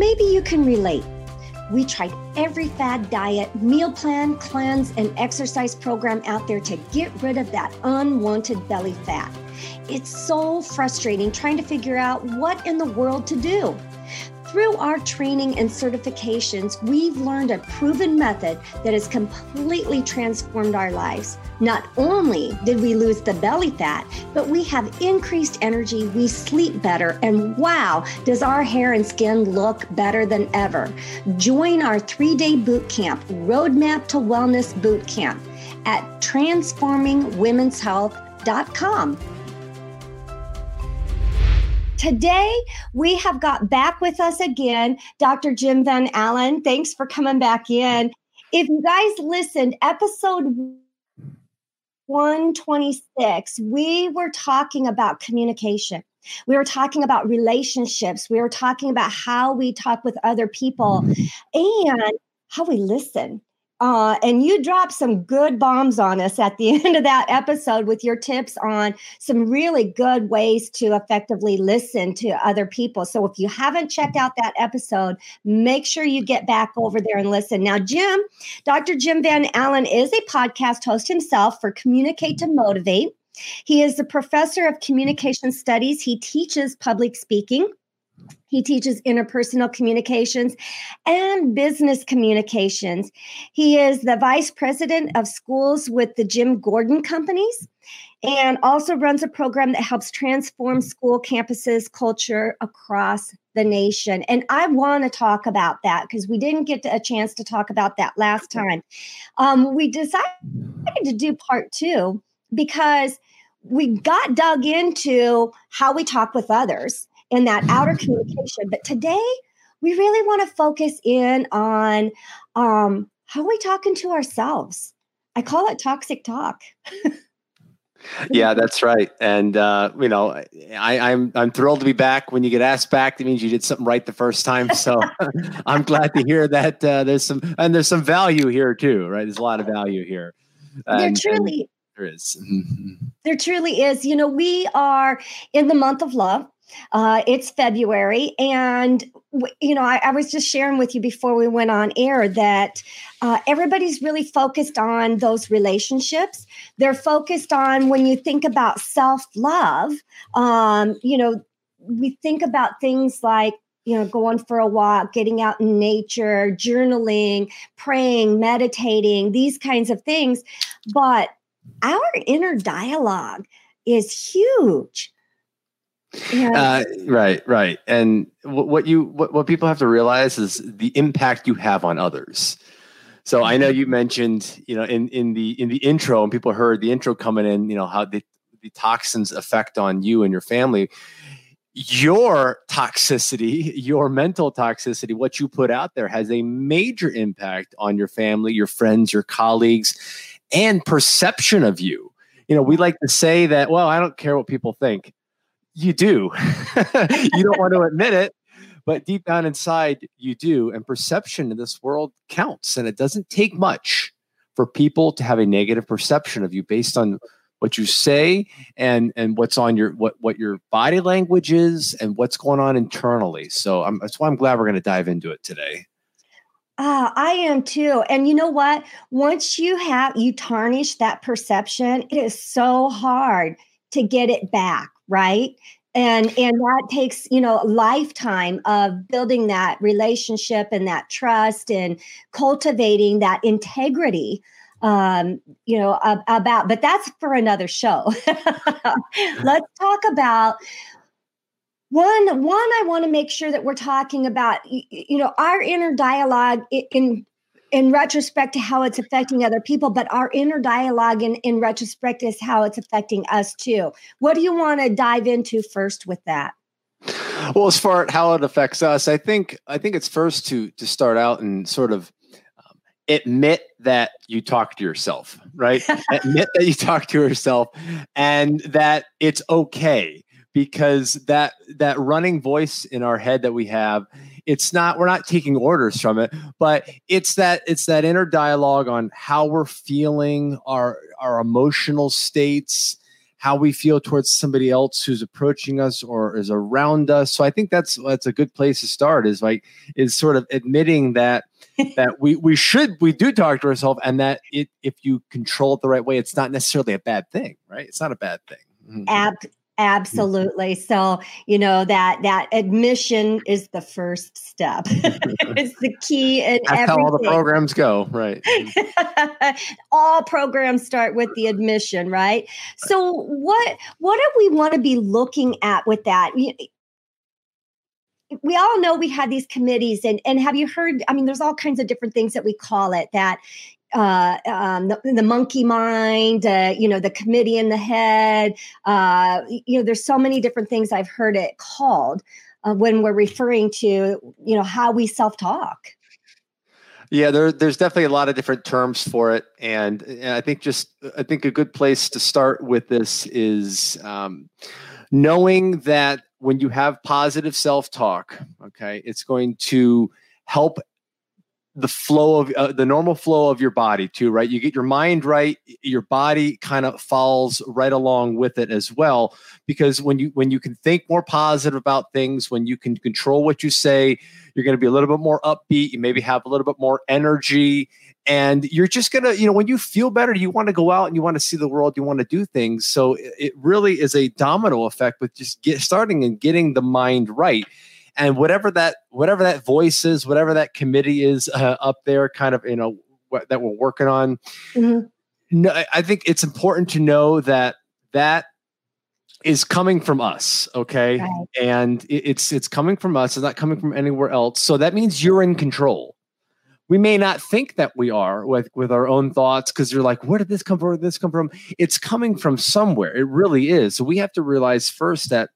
Maybe you can relate. We tried every fad diet, meal plan, cleanse, and exercise program out there to get rid of that unwanted belly fat. It's so frustrating trying to figure out what in the world to do. Through our training and certifications, we've learned a proven method that has completely transformed our lives. Not only did we lose the belly fat, but we have increased energy, we sleep better, and wow, does our hair and skin look better than ever. Join our three day boot camp, Roadmap to Wellness Boot Camp, at transformingwomenshealth.com. Today, we have got back with us again Dr. Jim Van Allan. Thanks for coming back in. If you guys listened, episode 126, we were talking about communication. We were talking about relationships. We were talking about how we talk with other people and how we listen. Uh, and you dropped some good bombs on us at the end of that episode with your tips on some really good ways to effectively listen to other people. So if you haven't checked out that episode, make sure you get back over there and listen. Now, Jim, Dr. Jim Van Allan is a podcast host himself for Communicate to Motivate. He is a professor of communication studies. He teaches public speaking. He teaches interpersonal communications and business communications. He is the vice president of schools with the Jon Gordon Companies and also runs a program that helps transform school campuses culture across the nation. And I want to talk about that because we didn't get a chance to talk about that last time. Um, we decided to do part two because we got dug into how we talk with others in that outer communication. But today, we really want to focus in on um, how are we talking to ourselves. I call it toxic talk. yeah, that's right. And uh, you know, I, I'm I'm thrilled to be back. When you get asked back, that means you did something right the first time. So I'm glad to hear that uh, there's some and there's some value here too. Right, there's a lot of value here. And, there truly there is. there truly is. You know, we are in the month of love. Uh, it's February, and you know, I, I, was just sharing with you before we went on air that uh, everybody's really focused on those relationships. They're focused on when you think about self love. Um, you know, we think about things like you know, going for a walk, getting out in nature, journaling, praying, meditating, these kinds of things. But our inner dialogue is huge. Uh, right, right. And what, what you what, what people have to realize is the impact you have on others. So I know you mentioned, you know, in in the in the intro, and people heard the intro coming in, you know, how the, the toxins affect on you and your family. Your toxicity, your mental toxicity, what you put out there has a major impact on your family, your friends, your colleagues, and perception of you. You know, we like to say that, well, I don't care what people think you do. you don't want to admit it, but deep down inside, you do. And perception in this world counts. And it doesn't take much for people to have a negative perception of you based on what you say and and what's on your what what your body language is and what's going on internally. So I'm, that's why I'm glad we're going to dive into it today. Ah, I am too. And you know what? Once you have you tarnish that perception, it is so hard to get it back right and and that takes you know a lifetime of building that relationship and that trust and cultivating that integrity um you know about but that's for another show. Let's talk about one one i want to make sure that we're talking about you know our inner dialogue in retrospect to how it's affecting other people, but our inner dialogue in, in retrospect is how it's affecting us too. What do you want to dive into first with that? well, as far as how it affects us, I think I think it's first to to start out and sort of um, admit that you talk to yourself, right? admit that you talk to yourself, and that it's okay because that that running voice in our head that we have it's not we're not taking orders from it but it's that it's that inner dialogue on how we're feeling our our emotional states how we feel towards somebody else who's approaching us or is around us. So i think that's that's a good place to start is like is sort of admitting that that we we should we do talk to ourselves and that it if you control it the right way it's not necessarily a bad thing right? It's not a bad thing. Mm-hmm. Ab- Absolutely. So, you know, that that admission is the first step. it's the key and That's everything. how all the programs go, right? all programs start with the admission, right? So, what what do we want to be looking at with that? we all know we have these committees and and have you heard i mean there's all kinds of different things that we call it that uh, um, the, the, monkey mind, uh, you know, the committee in the head. Uh, you know, there's so many different things I've heard it called uh, when we're referring to, you know, how we self talk. Yeah, there, there's definitely a lot of different terms for it, and, and, I think just I think a good place to start with this is um, knowing that when you have positive self talk, okay, it's going to help the flow of uh, the normal flow of your body too right? You get your mind right your body kind of falls right along with it as well because when you when you can think more positive about things when you can control what you say you're going to be a little bit more upbeat you maybe have a little bit more energy and you're just going to you know when you feel better you want to go out and you want to see the world you want to do things. So it really is a domino effect with just get starting and getting the mind right and whatever that whatever that voice is whatever that committee is uh, up there kind of you know what, that we're working on mm-hmm. no, i think it's important to know that that is coming from us okay? Right. and it's it's coming from us it's not coming from anywhere else. So that means you're in control. We may not think that we are with with our own thoughts because you're like where did this come from? Where did this come from? It's coming from somewhere. It really is. So we have to realize first that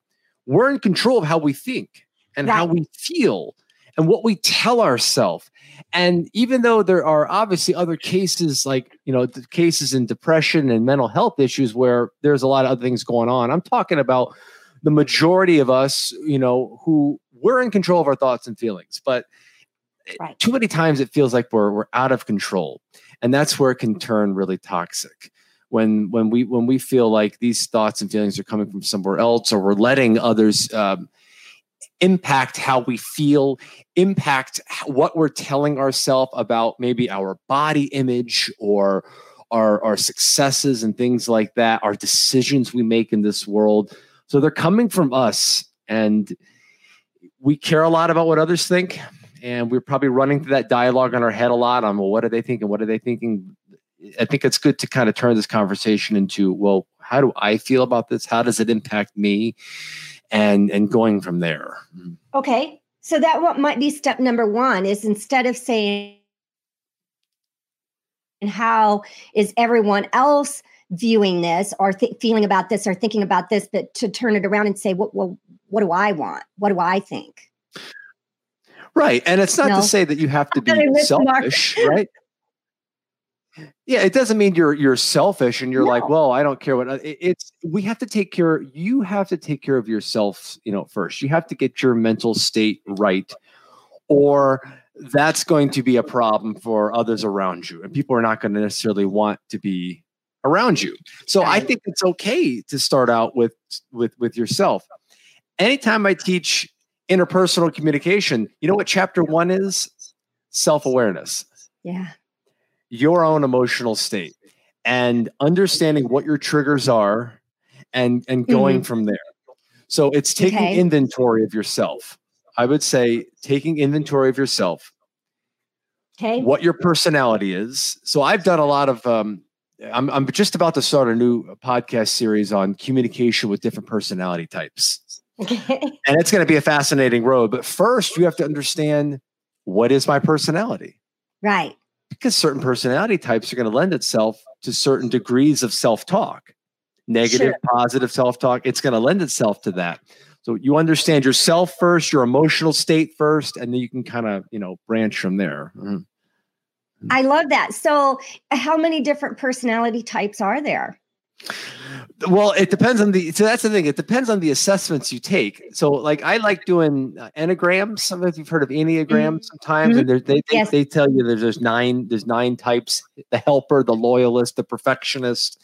we're in control of how we think and right. how we feel and what we tell ourselves. And even though there are obviously other cases, like, you know, the cases in depression and mental health issues where there's a lot of other things going on, I'm talking about the majority of us, you know, who we're in control of our thoughts and feelings. But right. too many times it feels like we're, we're out of control. And that's where it can turn really toxic when when we when we feel like these thoughts and feelings are coming from somewhere else or we're letting others um, impact how we feel, impact what we're telling ourselves about maybe our body image or our, our successes and things like that, our decisions we make in this world. So they're coming from us, and we care a lot about what others think. And we're probably running through that dialogue on our head a lot on, well, what are they thinking? What are they thinking? I think it's good to kind of turn this conversation into, well, how do I feel about this? How does it impact me? And and going from there. Okay, so that what might be step number one is instead of saying and how is everyone else viewing this or th- feeling about this or thinking about this, but to turn it around and say, what, well, what do I want? What do I think? Right. And it's not no. to say that you have to be selfish, right? Yeah, it doesn't mean you're you're selfish and you're no. like, well, I don't care what uh, it's. We have to take care. You have to take care of yourself, you know, first. You have to get your mental state right, or that's going to be a problem for others around you, and people are not going to necessarily want to be around you. So I think it's okay to start out with with with yourself. Anytime I teach interpersonal communication, you know what chapter one is? Self awareness. Yeah your own emotional state and understanding what your triggers are and and going mm-hmm. from there. So it's taking okay. inventory of yourself. I would say taking inventory of yourself. Okay. What your personality is. So i've done a lot of um, I'm, I'm just about to start a new podcast series on communication with different personality types. Okay. and it's going to be a fascinating road but first you have to understand what is my personality? Right because certain personality types are going to lend itself to certain degrees of self-talk negative sure. positive self-talk it's going to lend itself to that So you understand yourself first, your emotional state first, and then you can kind of, you know, branch from there. Mm-hmm. I love that. So, how many different personality types are there? Well, it depends on the. So that's the thing. It depends on the assessments you take. So, like, I like doing uh, enneagrams. Some of you've heard of enneagrams mm-hmm. sometimes, mm-hmm. and they they, yes. they tell you there's, there's nine there's nine types: the helper, the loyalist, the perfectionist.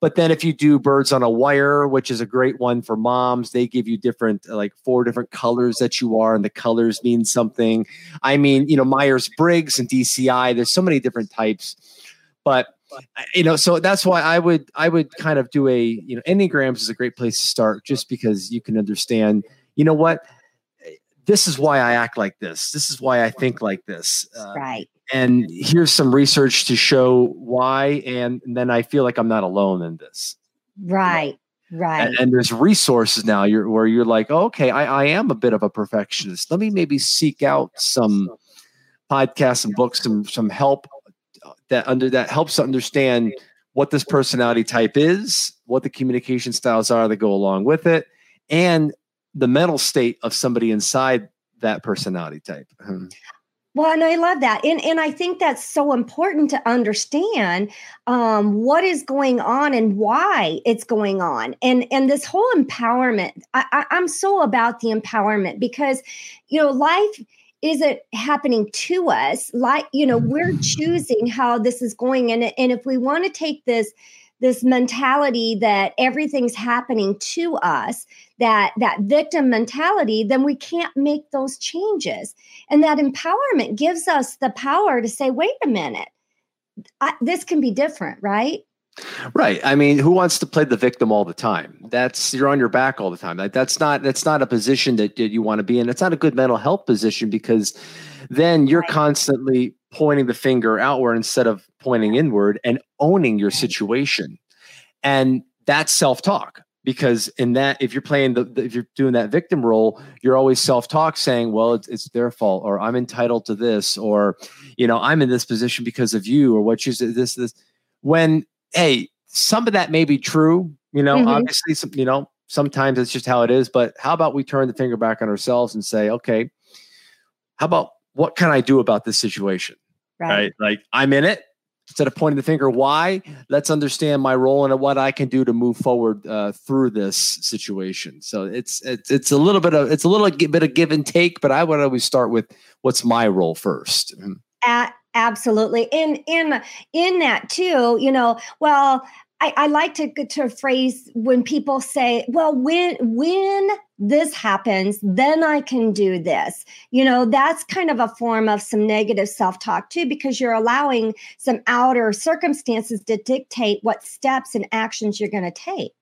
But then if you do birds on a wire, which is a great one for moms, they give you different, like four different colors that you are, and the colors mean something. I mean, you know, Myers Briggs and DCI, there's so many different types. But you know, so that's why I would I would kind of do a, you know, Enneagrams is a great place to start just because you can understand, you know what? This is why I act like this. This is why I think like this. Uh, right and here's some research to show why and, and then i feel like i'm not alone in this right right and, and, there's resources now you're where you're like oh, okay I, I am a bit of a perfectionist let me maybe seek out some podcasts and books some some help that under that helps to understand what this personality type is what the communication styles are that go along with it and the mental state of somebody inside that personality type hmm. Well, and I love that. And, and I think that's so important to understand um, what is going on and why it's going on. And, and this whole empowerment, I, I, I'm so about the empowerment because, you know, life isn't happening to us. Like, you know, we're mm-hmm. choosing how this is going. And, and if we want to take this, this mentality that everything's happening to us that that victim mentality then we can't make those changes and that empowerment gives us the power to say wait a minute I, this can be different right Right. I mean, who wants to play the victim all the time? That's you're on your back all the time. That, that's not that's not a position that, that you want to be in. It's not a good mental health position because then you're right. constantly pointing the finger outward instead of pointing inward and owning your situation. And that's self-talk because in that if you're playing the, the, if you're doing that victim role you're always self-talk saying well it's, it's, their fault or i'm entitled to this or you know i'm in this position because of you or what you said this this when hey some of that may be true you know mm-hmm. obviously some, you know sometimes it's just how it is but how about we turn the finger back on ourselves and say okay how about what can i do about this situation right, right? like i'm in it instead of pointing the finger why let's understand my role and what i can do to move forward uh, through this situation so it's, it's it's a little bit of it's a little bit of give and take but i would always start with what's my role first mm-hmm. At, absolutely in in in that too you know well I, I like to to phrase when people say, "Well, when when this happens, then I can do this." You know, that's kind of a form of some negative self talk too, because you're allowing some outer circumstances to dictate what steps and actions you're going to take.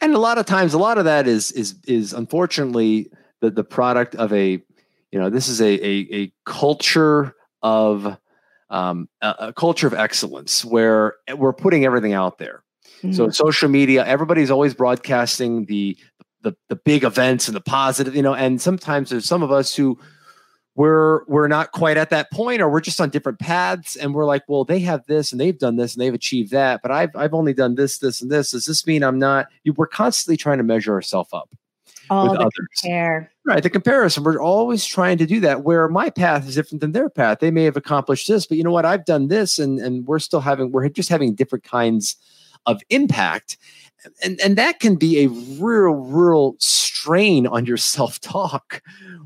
And a lot of times, a lot of that is is is unfortunately the the product of a, you know, this is a a, a culture of um, a, a, culture of excellence where we're putting everything out there. Mm-hmm. So social media, everybody's always broadcasting the, the the big events and the positive, you know. And sometimes there's some of us who we're we're not quite at that point, or we're just on different paths, and we're like, well, they have this and they've done this and they've achieved that, but I've I've only done this, this, and this. Does this mean I'm not? You, We're constantly trying to measure ourselves up. Oh, with the others. compare. Right. The comparison. We're always trying to do that where my path is different than their path. They may have accomplished this, but you know what? I've done this and, and we're still having, we're just having different kinds of impact. And, and that can be a real, real strain on your self talk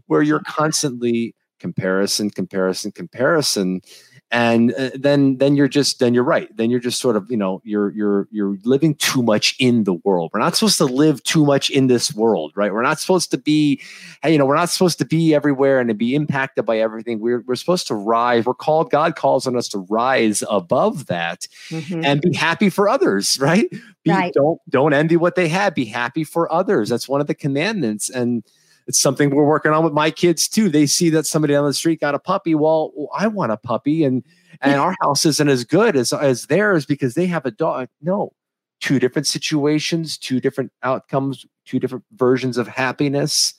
where you're constantly comparison, comparison, comparison and uh, then then you're just then you're right. Then you're just sort of you know you're you're you're living too much in the world. We're not supposed to live too much in this world right? We're not supposed to be hey you know we're not supposed to be everywhere and to be impacted by everything. We're we're supposed to rise. We're called god calls on us to rise above that mm-hmm. and be happy for others right? Be, right. don't don't envy what they have. Be happy for others. That's one of the commandments. And it's something we're working on with my kids too. They see that somebody on the street got a puppy. Well, I want a puppy, and and our house isn't as good as as theirs because they have a dog. No, two different situations, two different outcomes, two different versions of happiness.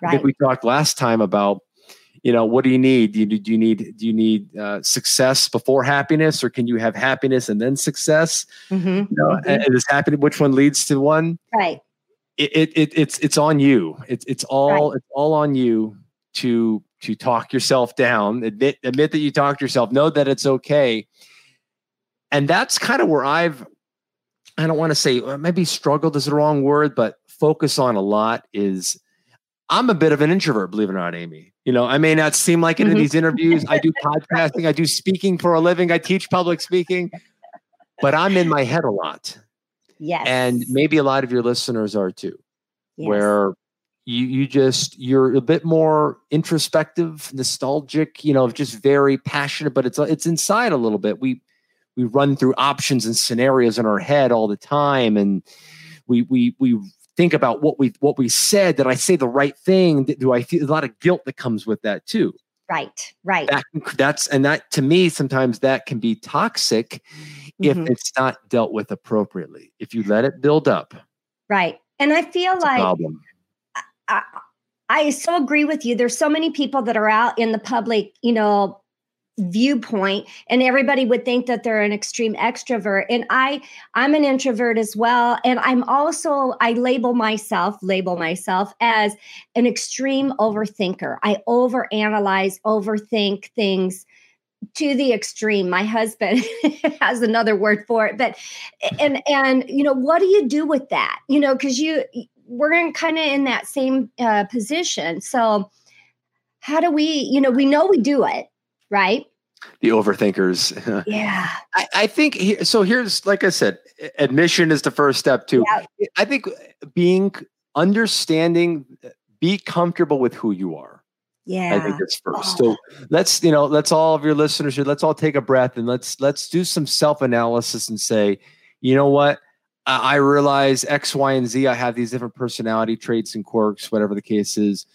Right. I think we talked last time about you know what do you need do you, do you need do you need uh, success before happiness or can you have happiness and then success mm-hmm. you know mm-hmm. and, and is happiness which one leads to one right it, it, it's it's on you. It's it's all right. it's all on you to to talk yourself down. Admit admit that you talked yourself. Know that it's okay. And that's kind of where I've I don't want to say maybe struggled is the wrong word, but focus on a lot is I'm a bit of an introvert, believe it or not, Aimee. You know, I may not seem like it mm-hmm. in these interviews. I do podcasting, I do speaking for a living, I teach public speaking, but I'm in my head a lot. Yes. And maybe a lot of your listeners are too, yes. where you you just you're a bit more introspective, nostalgic, you know, just very passionate, but it's it's inside a little bit. We we run through options and scenarios in our head all the time and we we we think about what we what we said did i say the right thing do i feel a lot of guilt that comes with that too right right that, that's and that to me sometimes that can be toxic mm-hmm. if it's not dealt with appropriately if you let it build up right and i feel like problem. I, I so agree with you there's so many people that are out in the public you know viewpoint and everybody would think that they're an extreme extrovert and i i'm an introvert as well and i'm also i label myself label myself as an extreme overthinker i overanalyze overthink things to the extreme my husband has another word for it but and and you know what do you do with that you know because you we're in kind of in that same uh, position so how do we you know we know we do it right? The overthinkers. Yeah. I, I think he, so. Here's, like I said, admission is the first step too. I think being understanding, be comfortable with who you are. Yeah. I think it's first. Oh. So let's, you know, let's all of your listeners here, let's all take a breath and let's let's do some self-analysis and say, you know what? I realize X, Y, and Z. I have these different personality traits and quirks, whatever the case is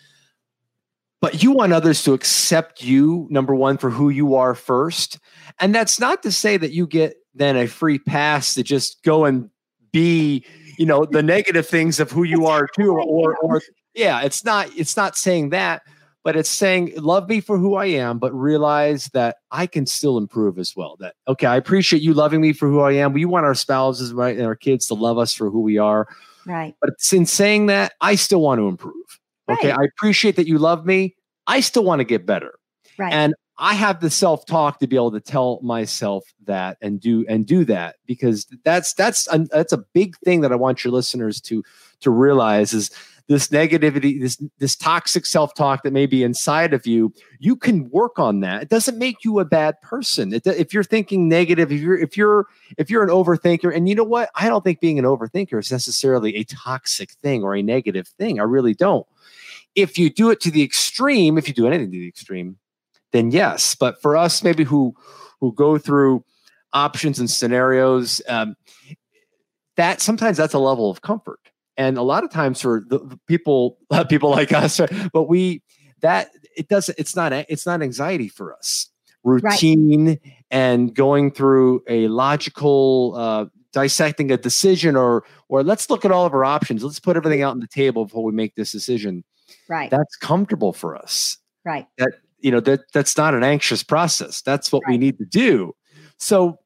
but you want others to accept you number one for who you are first and that's not to say that you get then a free pass to just go and be you know the negative things of who you are too or or yeah it's not it's not saying that but it's saying love me for who i am but realize that i can still improve as well that okay i appreciate you loving me for who i am we want our spouses right and our kids to love us for who we are right but in saying that i still want to improve Okay. I appreciate that you love me. I still want to get better. Right. And I have the self talk to be able to tell myself that and do and do that because that's that's a, that's a big thing that I want your listeners to to realize is this negativity this this toxic self talk that may be inside of you you can work on that. It doesn't make you a bad person. It, if you're thinking negative if you're if you're if you're an overthinker and you know what? I don't think being an overthinker is necessarily a toxic thing or a negative thing. I really don't. If you do it to the extreme, if you do anything to the extreme, then yes. But for us, maybe who who go through options and scenarios, um, that sometimes that's a level of comfort. And a lot of times for the, the people, uh, people like us, but we that it doesn't. It's not. It's not anxiety for us. Routine right. and going through a logical uh, dissecting a decision or or let's look at all of our options let's put everything out on the table before we make this decision Right. That's comfortable for us. Right. That you know that that's not an anxious process. That's what right. we need to do. So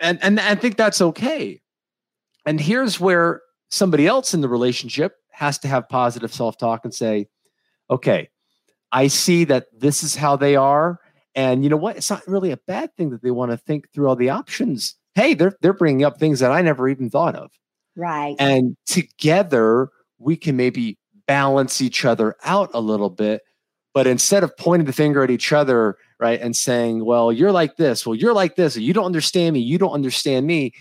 and and I think that's okay. And here's where somebody else in the relationship has to have positive self-talk and say, "Okay, I see that this is how they are and you know what? It's not really a bad thing that they want to think through all the options. Hey, they're they're bringing up things that I never even thought of. Right. And together we can maybe balance each other out a little bit. But instead of pointing the finger at each other, right, and saying, well, you're like this, well, you're like this, you don't understand me, you don't understand me,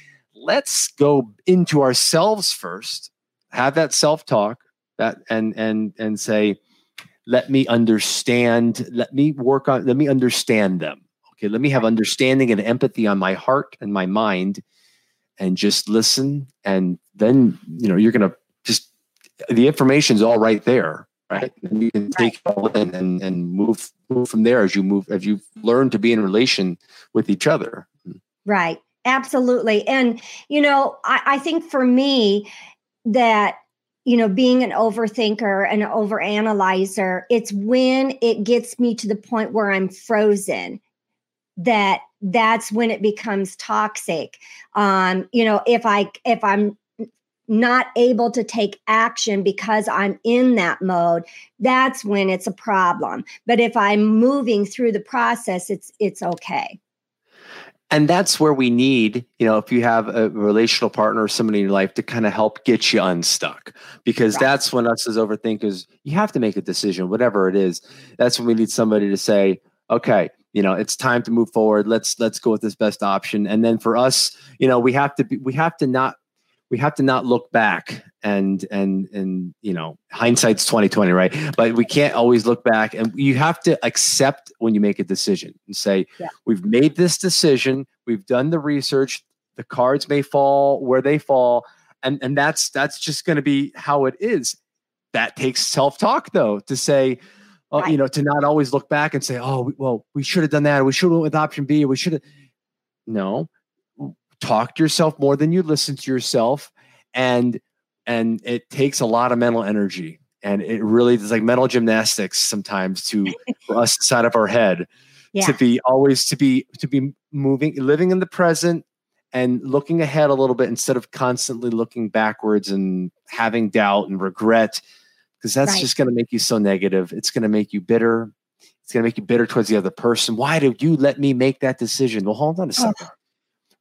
let's go into ourselves first, have that self-talk, that and and and say, let me understand, let me work on, let me understand them. Okay, let me have understanding and empathy on my heart and my mind and just listen. And then, you know, you're gonna just the information's all right there, right? And you can take it all in and, and move move from there as you move as you learn to be in relation with each other. Right. Absolutely. And you know, I, I think for me that you know, being an overthinker and an overanalyzer, it's when it gets me to the point where I'm frozen that that's when it becomes toxic. Um, you know, if I if I'm not able to take action because I'm in that mode, that's when it's a problem. But if I'm moving through the process, it's it's okay and that's where we need you know if you have a relational partner or somebody in your life to kind of help get you unstuck. Because right. that's when us as overthinkers you have to make a decision whatever it is. That's when we need somebody to say okay you know it's time to move forward. Let's let's go with this best option. And then for us you know we have to be we have to not we have to not look back and and and you know hindsight's 2020 right but we can't always look back and you have to accept when you make a decision and say yeah. we've made this decision we've done the research the cards may fall where they fall and and that's that's just going to be how it is that takes self-talk though to say uh, right. you know to not always look back and say oh well we should have done that or we should have went with option b or we should have no talk to yourself more than you listen to yourself and and it takes a lot of mental energy and it really is like mental gymnastics sometimes to for us inside of our head yeah. to be always to be to be moving living in the present and looking ahead a little bit instead of constantly looking backwards and having doubt and regret because that's right. just going to make you so negative. It's going to make you bitter. It's going to make you bitter towards the other person. Why did you let me make that decision? Well hold on a oh. second. oh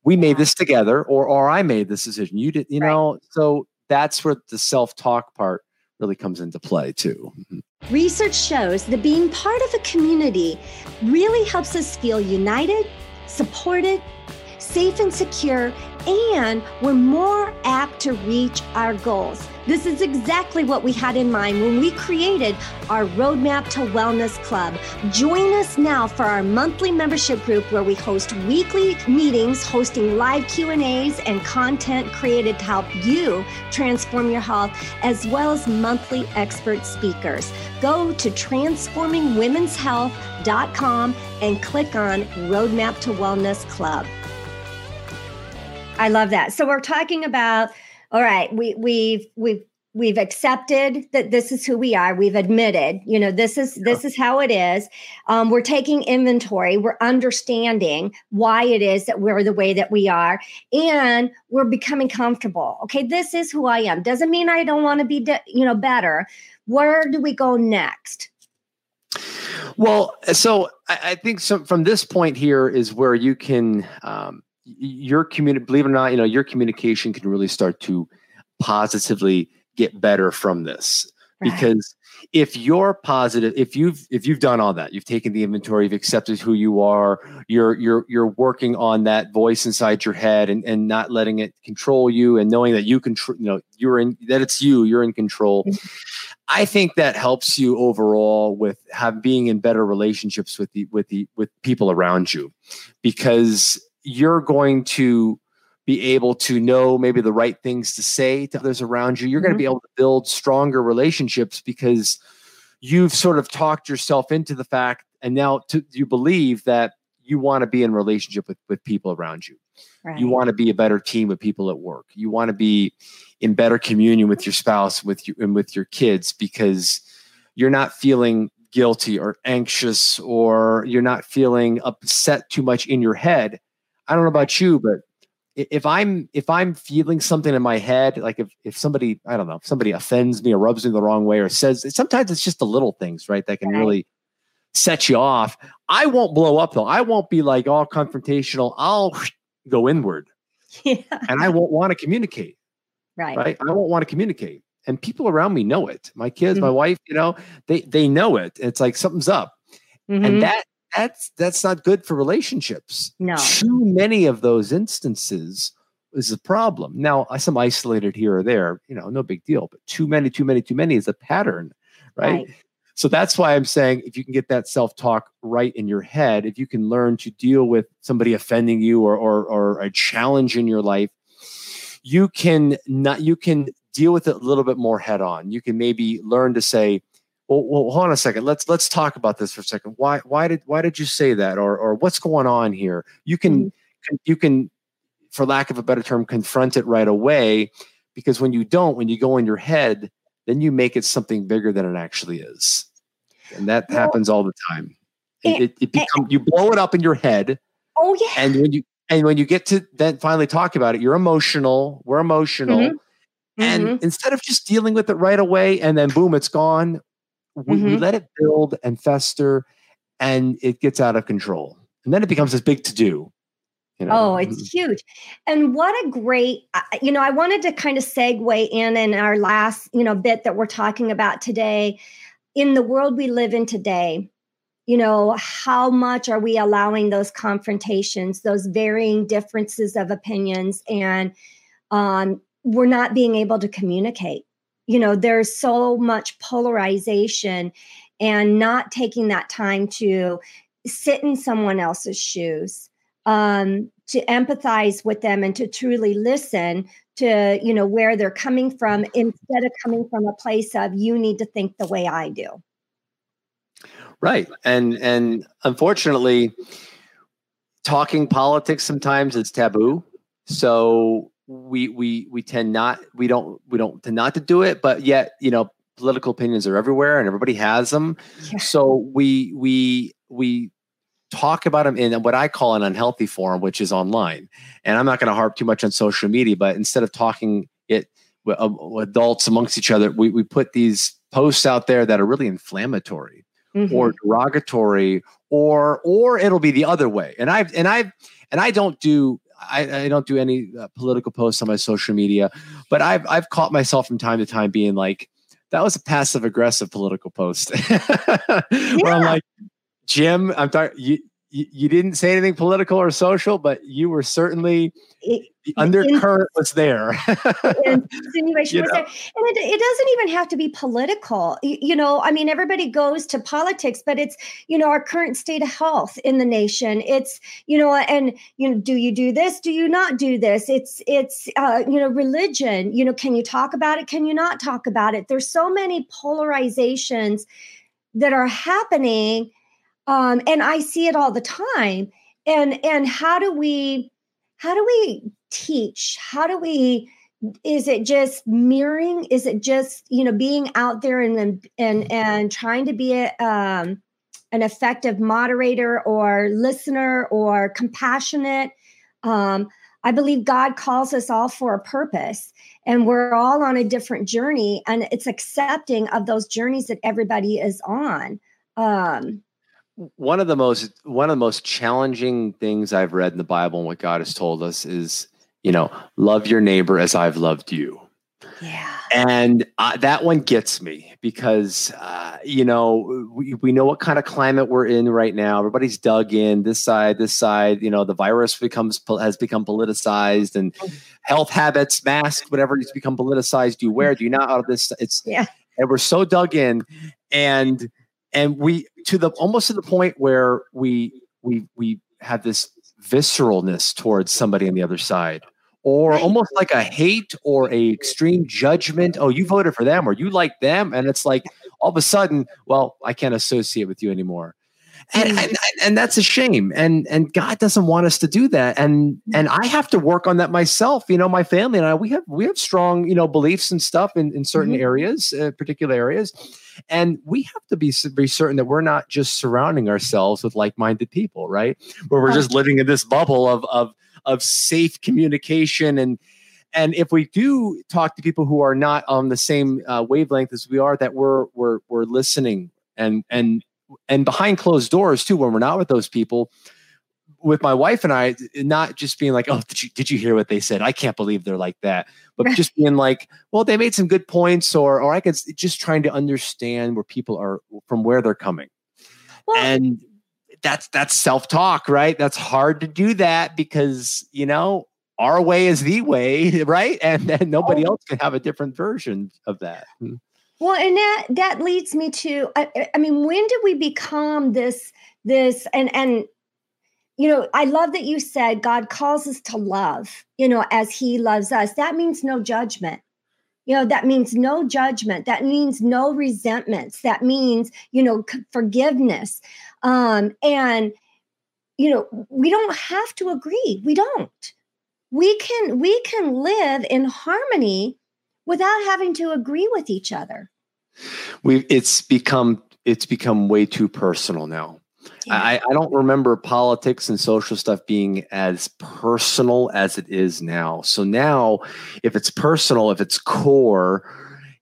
we made this together or or I made this decision. You did, you right. know, so that's where the self-talk part really comes into play too. Mm-hmm. Research shows that being part of a community really helps us feel united, supported, safe and secure, and we're more apt to reach our goals. This is exactly what we had in mind when we created our Roadmap to Wellness Club. Join us now for our monthly membership group where we host weekly meetings, hosting live Q&As and content created to help you transform your health as well as monthly expert speakers. Go to transformingwomenshealth.com and click on Roadmap to Wellness Club. I love that. So we're talking about all right, we we've we've we've accepted that this is who we are. We've admitted you know this is this is how it is. Um, we're taking inventory. We're understanding why it is that we're the way that we are. And we're becoming comfortable. Okay this is who i am. Doesn't mean i don't want to be de- you know better. Where do we go next? Well so i, I think so from this point here is where you can um, your community, believe it or not, you know, your communication can really start to positively get better from this. Right. Because if you're positive, if you've if you've done all that, you've taken the inventory, you've accepted who you are, you're you're you're working on that voice inside your head and, and not letting it control you and knowing that you control, you know, you're in that it's you, you're in control. Mm-hmm. I think that helps you overall with have being in better relationships with the with the with people around you because you're going to be able to know maybe the right things to say to others around you. You're mm-hmm. going to be able to build stronger relationships because you've sort of talked yourself into the fact and now to, you believe that you want to be in relationship with, with people around you. Right. You want to be a better team with people at work. You want to be in better communion with your spouse with you and with your kids because you're not feeling guilty or anxious or you're not feeling upset too much in your head I don't know about you, but if I'm if I'm feeling something in my head, like if if somebody I don't know if somebody offends me or rubs me the wrong way or says sometimes it's just the little things right that can really set you off. I won't blow up though. I won't be like all confrontational. I'll go inward, yeah. and I won't want to communicate. Right. Right. I won't want to communicate, and people around me know it. My kids, mm-hmm. my wife, you know, they they know it. It's like something's up, mm-hmm. and that that's that's not good for relationships. No. Too many of those instances is a problem. Now, some isolated here or there, you know, no big deal, but too many, too many, too many is a pattern, right? right. So that's why I'm saying if you can get that self-talk right in your head, if you can learn to deal with somebody offending you or or, or a challenge in your life, you can not you can deal with it a little bit more head on. You can maybe learn to say, well, well, hold on a second. Let's let's talk about this for a second. Why why did why did you say that, or or what's going on here? You can mm-hmm. you can, for lack of a better term, confront it right away, because when you don't, when you go in your head, then you make it something bigger than it actually is, and that well, happens all the time. It, it, it become you blow it up in your head. Oh yeah. And when you and when you get to then finally talk about it, you're emotional. We're emotional. Mm-hmm And mm-hmm. instead of just dealing with it right away and then boom, it's gone, we, mm-hmm. we let it build and fester and it gets out of control. And then it becomes this big to do. You know? Oh, it's mm-hmm. huge. And what a great, you know, I wanted to kind of segue in in our last, you know, bit that we're talking about today. In the world we live in today, you know, how much are we allowing those confrontations, those varying differences of opinions, and um, we're not being able to communicate. You know, there's so much polarization and not taking that time to sit in someone else's shoes um, to empathize with them and to truly listen to you know where they're coming from instead of coming from a place of you need to think the way i do. Right and and unfortunately talking politics sometimes is taboo so we we we tend not we don't we don't tend not to do it but yet you know political opinions are everywhere and everybody has them yeah. so we we we talk about them in what I call an unhealthy form, which is online. And I'm not going to harp too much on social media, but instead of talking it with, uh, adults amongst each other, we, we put these posts out there that are really inflammatory mm-hmm. or derogatory or or it'll be the other way. And I've and I've and I don't do I, I don't do any uh, political posts on my social media, but I've I've caught myself from time to time being like, that was a passive aggressive political post. yeah. Where I'm like, Jim, I'm talking. You, you, didn't say anything political or social, but you were certainly it, the undercurrent in, was there. insinuation you was there, and it, it, doesn't even have to be political. You, you, know, I mean, everybody goes to politics, but it's you know our current state of health in the nation. It's you know, and you know, do you do this? Do you not do this? It's it's uh, you know, religion. You know, can you talk about it? Can you not talk about it? There's so many polarizations that are happening um, and i see it all the time. And and how do we how do we teach? How do we is it just mirroring? Is it just you know being out there and and and trying to be a, um, an effective moderator or listener or compassionate? Um, i believe god calls us all for a purpose and we're all on a different journey and it's accepting of those journeys that everybody is on. Um, one of the most one of the most challenging things I've read in the Bible and what God has told us is, you know, love your neighbor as I've loved you. Yeah. And uh, that one gets me because, uh, you know, we, we know what kind of climate we're in right now. Everybody's dug in this side, this side. You know, the virus becomes has become politicized, and mm. health habits, mask, whatever, it's become politicized. Do you wear? Do you not? Out of this, it's yeah. And we're so dug in, and and we to the almost to the point where we we we have this visceralness towards somebody on the other side or almost like a hate or a extreme judgment. Oh you voted for them or you like them. And it's like all of a sudden well i can't associate with you anymore and, mm. and, and that's a shame. And and god doesn't want us to do that. And and i have to work on that myself. You know my family and i we have we have strong you know beliefs and stuff in, in certain mm-hmm. areas uh, particular areas. And we have to be, be certain that we're not just surrounding ourselves with like-minded people right? Where we're just living in this bubble of of of safe communication. And and if we do talk to people who are not on the same uh, wavelength as we are that we're we're we're listening and and and behind closed doors too when we're not with those people with my wife and I, not just being like, "Oh, did you did you hear what they said? I can't believe they're like that," but just being like, "Well, they made some good points," or or I could just trying to understand where people are from where they're coming, well, and that's that's self talk, right? That's hard to do that because you know our way is the way, right? And and nobody oh. else can have a different version of that. Hmm. Well, and that that leads me to I, I mean, when did we become this this and and you know, I love that you said God calls us to love, you know, as he loves us. That means no judgment. You know, that means no judgment. That means no resentments. That means, you know, forgiveness. Um, and, you know, we don't have to agree. We don't. We can we can live in harmony without having to agree with each other. We it's become it's become way too personal now. Yeah. I, I don't remember politics and social stuff being as personal as it is now. So now, if it's personal, if it's core,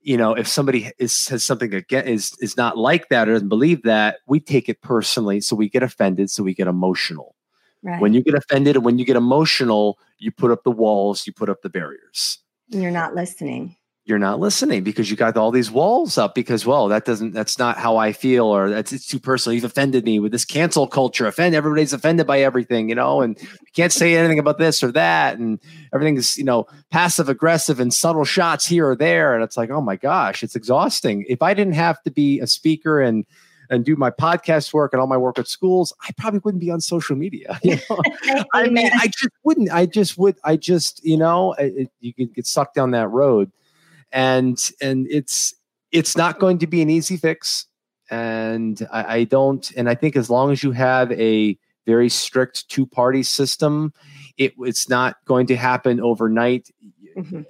you know, if somebody is has something again is is not like that or doesn't believe that, we take it personally. So we get offended. So we get emotional. Right. When you get offended and when you get emotional, you put up the walls, you put up the barriers. You're not listening. You're not listening because you got all these walls up because well that doesn't that's not how i feel or that's it's too personal. You've offended me with this cancel culture. Offend everybody's offended by everything you know and you can't say anything about this or that and everything's, you know passive aggressive and subtle shots here or there. And it's like oh my gosh it's exhausting. If i didn't have to be a speaker and and do my podcast work and all my work at schools, I probably wouldn't be on social media. You know? I mean, I just wouldn't. I just would. I just, you know, it, you could get sucked down that road and and it's it's not going to be an easy fix and I, I, don't and i think as long as you have a very strict two party system. It, it's not going to happen overnight. Mm-hmm.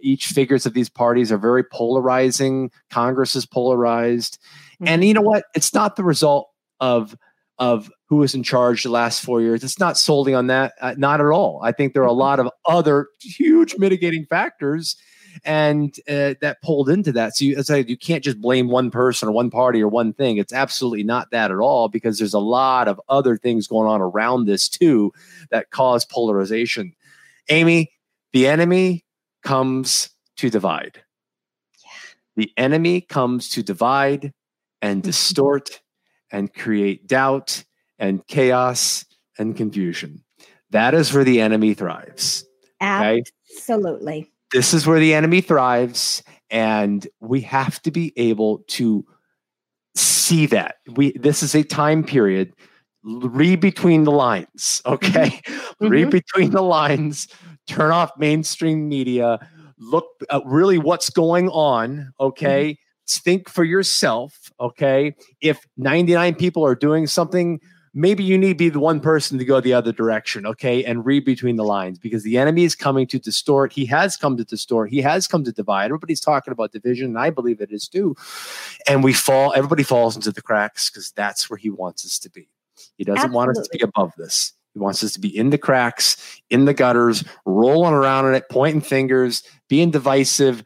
each figures of these parties are very polarizing. Congress is polarized. Mm-hmm. and you know what? It's not the result of of who was in charge the last four years. It's not solely on that uh, not at all. I think there are a mm-hmm. lot of other huge mitigating factors and uh, that pulled into that. So you, it's like you can't just blame one person or one party or one thing. It's absolutely not that at all because there's a lot of other things going on around this too that cause polarization. Aimee, the enemy comes to divide. Yeah. The enemy comes to divide and mm-hmm. distort and create doubt and chaos and confusion. That is where the enemy thrives. Okay? Absolutely this is where the enemy thrives and we have to be able to see that. We this is a time period. Read between the lines okay? Mm-hmm. read between the lines. Turn off mainstream media. Look at really what's going on okay? Mm-hmm. think for yourself okay? If 99 people are doing something maybe you need to be the one person to go the other direction, okay, and read between the lines because the enemy is coming to distort. He has come to distort. He has come to divide. Everybody's talking about division, and I believe it is too. And we fall. Everybody falls into the cracks because that's where he wants us to be. He doesn't Absolutely. want us to be above this. He wants us to be in the cracks, in the gutters, rolling around in it, pointing fingers, being divisive,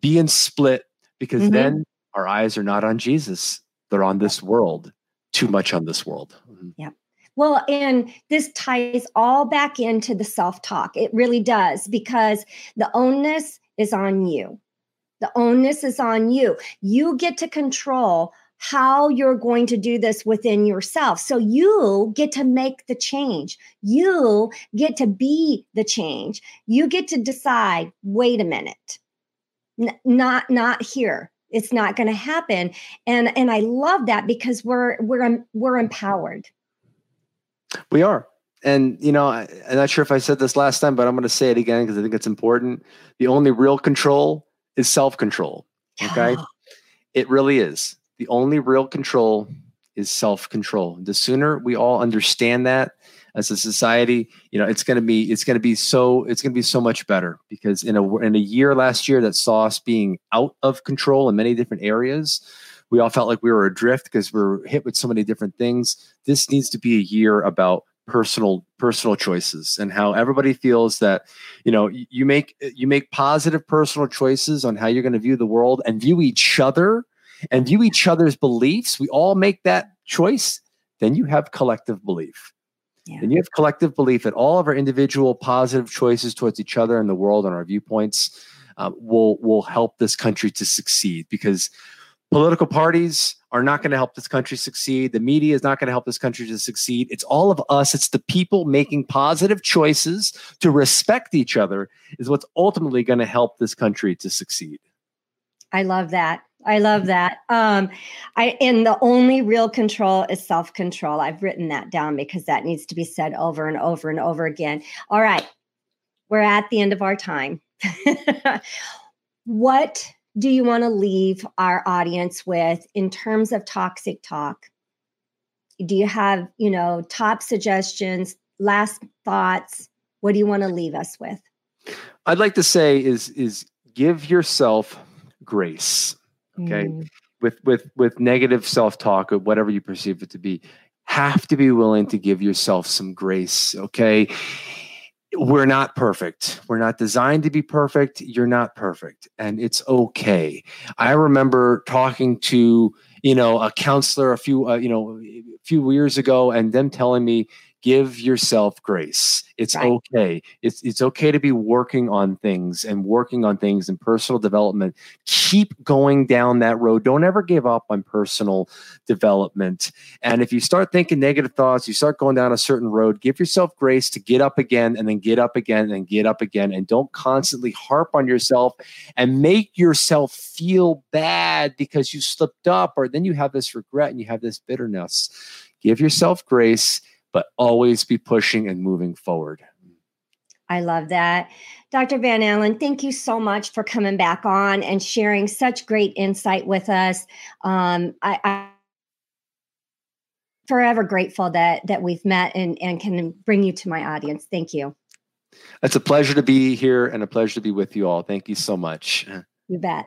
being split, because mm-hmm. then our eyes are not on Jesus. They're on this world too much on this world. Mm-hmm. Yeah. Well, and this ties all back into the self talk. It really does because the onus is on you. The onus is on you. You get to control how you're going to do this within yourself. So you get to make the change. You get to be the change. You get to decide, wait a minute. N- not not here it's not going to happen. And and i love that because we're we're um, we're empowered. We are. And you know I, i'm not sure if i said this last time but i'm going to say it again because i think it's important. The only real control is self-control okay? It really is. The only real control is self-control. The sooner we all understand that as a society you know it's going to be it's going to be so it's going to be so much better because in a in a year last year that saw us being out of control in many different areas we all felt like we were adrift because we are hit with so many different things. This needs to be a year about personal personal choices and how everybody feels that you know you make you make positive personal choices on how you're going to view the world and view each other and view each other's beliefs. We all make that choice then you have collective belief yeah. And you have collective belief that all of our individual positive choices towards each other and the world and our viewpoints uh, will will help this country to succeed because political parties are not going to help this country succeed. The media is not going to help this country to succeed. It's all of us. It's the people making positive choices to respect each other is what's ultimately going to help this country to succeed. I love that. I love that. Um, I and the only real control is self control. I've written that down because that needs to be said over and over and over again. All right, we're at the end of our time. what do you want to leave our audience with in terms of toxic talk? Do you have, you know, top suggestions, last thoughts? What do you want to leave us with? I'd like to say is is give yourself grace okay mm. with with with negative self-talk or whatever you perceive it to be have to be willing to give yourself some grace, okay? We're not perfect. We're not designed to be perfect. You're not perfect, and it's okay. I remember talking to, you know, a counselor a few, uh, you know, a few years ago and them telling me, give yourself grace. It's right. okay. It's it's okay to be working on things and working on things and personal development. Keep going down that road. Don't ever give up on personal development. And if you start thinking negative thoughts, you start going down a certain road, give yourself grace to get up again and then get up again and get up again and don't constantly harp on yourself and make yourself feel bad because you slipped up or then you have this regret and you have this bitterness. Give yourself grace but always be pushing and moving forward. I love that. Dr. Van Allan, thank you so much for coming back on and sharing such great insight with us. Um, I, I forever grateful that that we've met and, and can bring you to my audience. Thank you. It's a pleasure to be here and a pleasure to be with you all. Thank you so much. You bet.